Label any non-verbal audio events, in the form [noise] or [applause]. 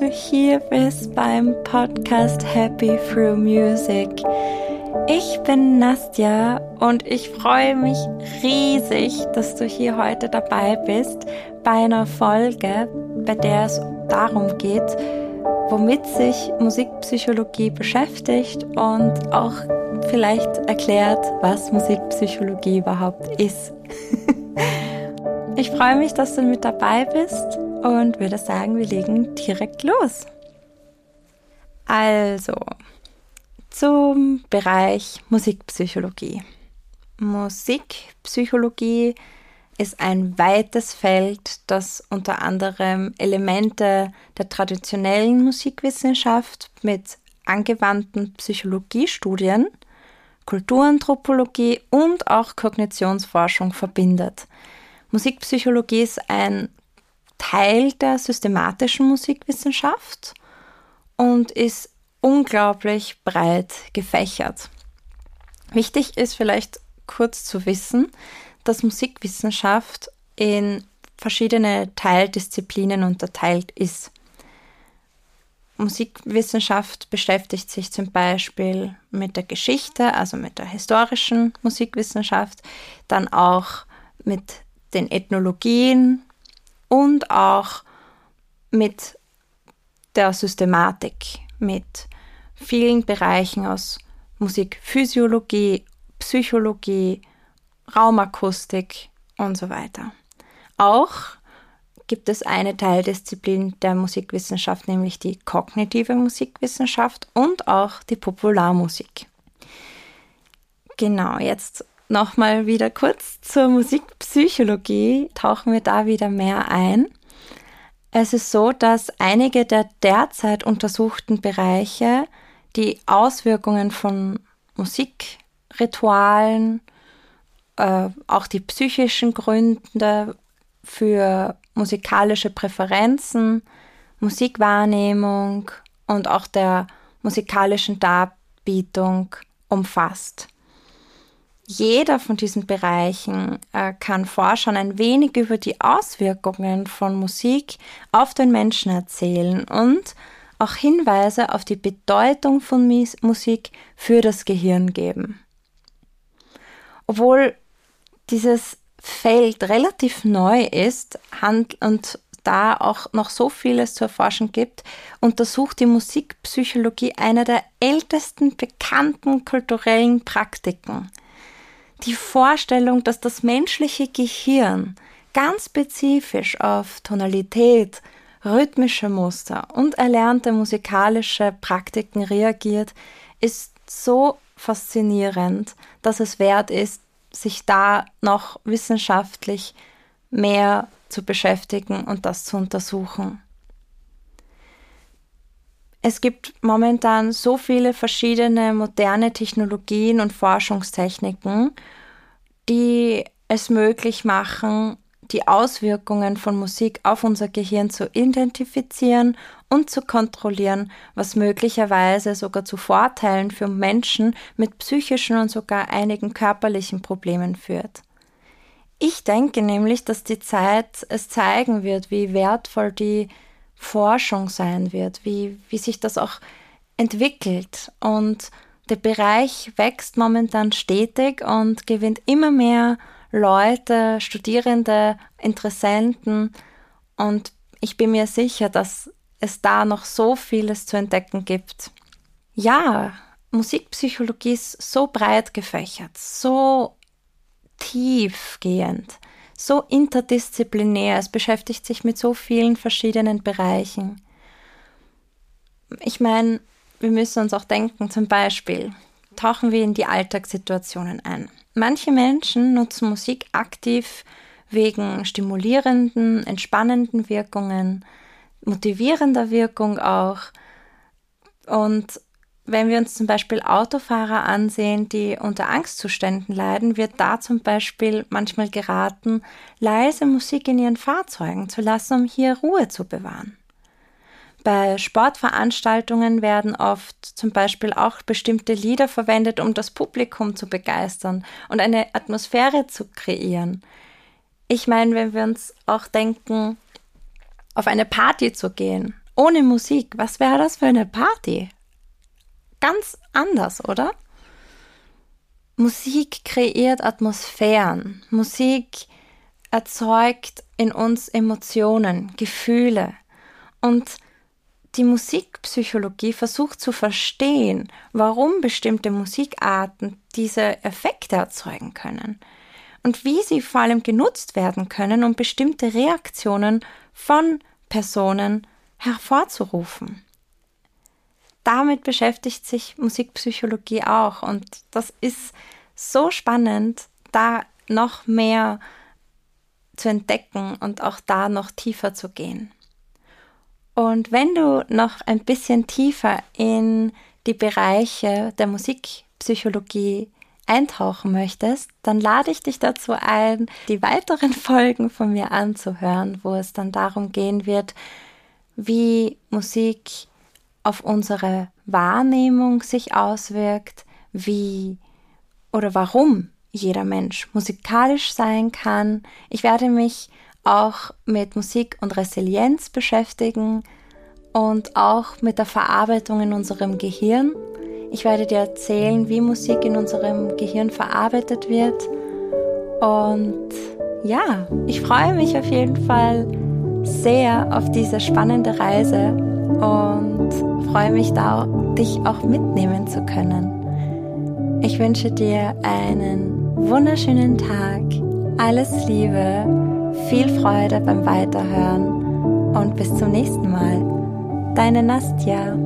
du hier bist beim Podcast Happy Through Music. Ich bin Nastja und ich freue mich riesig, dass du hier heute dabei bist bei einer Folge, bei der es darum geht, womit sich Musikpsychologie beschäftigt und auch vielleicht erklärt, was Musikpsychologie überhaupt ist. [laughs] ich freue mich, dass du mit dabei bist und würde sagen, wir legen direkt los. Also, zum Bereich Musikpsychologie. Musikpsychologie ist ein weites Feld, das unter anderem Elemente der traditionellen Musikwissenschaft mit angewandten Psychologiestudien, Kulturanthropologie und auch Kognitionsforschung verbindet. Musikpsychologie ist ein Teil der systematischen Musikwissenschaft und ist unglaublich breit gefächert. Wichtig ist vielleicht kurz zu wissen, dass Musikwissenschaft in verschiedene Teildisziplinen unterteilt ist. Musikwissenschaft beschäftigt sich zum Beispiel mit der Geschichte, also mit der historischen Musikwissenschaft, dann auch mit den Ethnologien und auch mit der Systematik, mit vielen Bereichen aus Musikphysiologie, Psychologie, Raumakustik und so weiter. Auch gibt es eine Teildisziplin der Musikwissenschaft, nämlich die kognitive Musikwissenschaft und auch die Popularmusik. Genau, jetzt nochmal wieder kurz zur Musikpsychologie, tauchen wir da wieder mehr ein. Es ist so, dass einige der derzeit untersuchten Bereiche die Auswirkungen von Musikritualen, äh, auch die psychischen Gründe für musikalische Präferenzen, Musikwahrnehmung und auch der musikalischen Darbietung umfasst. Jeder von diesen Bereichen äh, kann Forschern ein wenig über die Auswirkungen von Musik auf den Menschen erzählen und auch Hinweise auf die Bedeutung von Musik für das Gehirn geben. Obwohl dieses Feld relativ neu ist und da auch noch so vieles zu erforschen gibt, untersucht die Musikpsychologie einer der ältesten bekannten kulturellen Praktiken. Die Vorstellung, dass das menschliche Gehirn ganz spezifisch auf Tonalität, rhythmische Muster und erlernte musikalische Praktiken reagiert, ist so faszinierend, dass es wert ist, sich da noch wissenschaftlich mehr zu beschäftigen und das zu untersuchen. Es gibt momentan so viele verschiedene moderne Technologien und Forschungstechniken, die es möglich machen, die Auswirkungen von Musik auf unser Gehirn zu identifizieren und zu kontrollieren, was möglicherweise sogar zu Vorteilen für Menschen mit psychischen und sogar einigen körperlichen Problemen führt. Ich denke nämlich, dass die Zeit es zeigen wird, wie wertvoll die Forschung sein wird, wie, wie sich das auch entwickelt. Und der Bereich wächst momentan stetig und gewinnt immer mehr Leute, Studierende, Interessenten und ich bin mir sicher, dass es da noch so vieles zu entdecken gibt. Ja, Musikpsychologie ist so breit gefächert, so tiefgehend, so interdisziplinär, es beschäftigt sich mit so vielen verschiedenen Bereichen. Ich meine, wir müssen uns auch denken, zum Beispiel tauchen wir in die Alltagssituationen ein. Manche Menschen nutzen Musik aktiv wegen stimulierenden, entspannenden Wirkungen, motivierender Wirkung auch. Und wenn wir uns zum Beispiel Autofahrer ansehen, die unter Angstzuständen leiden, wird da zum Beispiel manchmal geraten, leise Musik in ihren Fahrzeugen zu lassen, um hier Ruhe zu bewahren. Bei Sportveranstaltungen werden oft zum Beispiel auch bestimmte Lieder verwendet, um das Publikum zu begeistern und eine Atmosphäre zu kreieren. Ich meine, wenn wir uns auch denken, auf eine Party zu gehen, ohne Musik, was wäre das für eine Party? Ganz anders, oder? Musik kreiert Atmosphären. Musik erzeugt in uns Emotionen, Gefühle. Und die Musikpsychologie versucht zu verstehen, warum bestimmte Musikarten diese Effekte erzeugen können und wie sie vor allem genutzt werden können, um bestimmte Reaktionen von Personen hervorzurufen. Damit beschäftigt sich Musikpsychologie auch und das ist so spannend, da noch mehr zu entdecken und auch da noch tiefer zu gehen. Und wenn du noch ein bisschen tiefer in die Bereiche der Musikpsychologie eintauchen möchtest, dann lade ich dich dazu ein, die weiteren [laughs] Folgen von mir anzuhören, wo es dann darum gehen wird, wie Musik auf unsere Wahrnehmung sich auswirkt, wie oder warum jeder Mensch musikalisch sein kann. Ich werde mich auch mit Musik und Resilienz beschäftigen und auch mit der Verarbeitung in unserem Gehirn. Ich werde dir erzählen, wie Musik in unserem Gehirn verarbeitet wird. Und ja, ich freue mich auf jeden Fall sehr auf diese spannende Reise und freue mich da, dich auch mitnehmen zu können. Ich wünsche dir einen wunderschönen Tag, alles Liebe viel Freude beim Weiterhören und bis zum nächsten Mal. Deine Nastja.